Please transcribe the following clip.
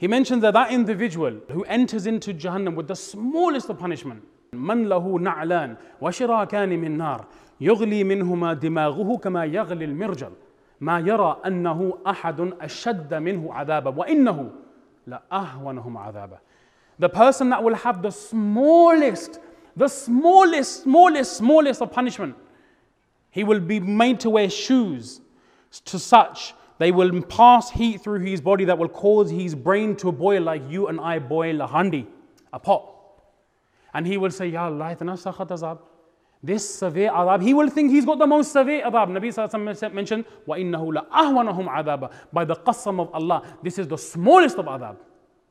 He mentions that that individual who enters into Jahannam with the smallest of punishment, من له نعلان وشراكان من نار يغلي منهما دماغه كما يغلي المرجل ما يرى أنه أحد أشد منه عذابا وإنه لأهونهم عذابا The person that will have the smallest, the smallest, smallest, smallest of punishment, he will be made to wear shoes to such they will pass heat through his body that will cause his brain to boil like you and I boil a handi, a pot. And he will say, Ya Allah, azab. This severe adab, he will think he's got the most severe adab. Nabi Sallallahu mentioned, وَإِنَّهُ لَأَهْوَنَهُمْ عَذَابًا By the qasam of Allah, this is the smallest of adab.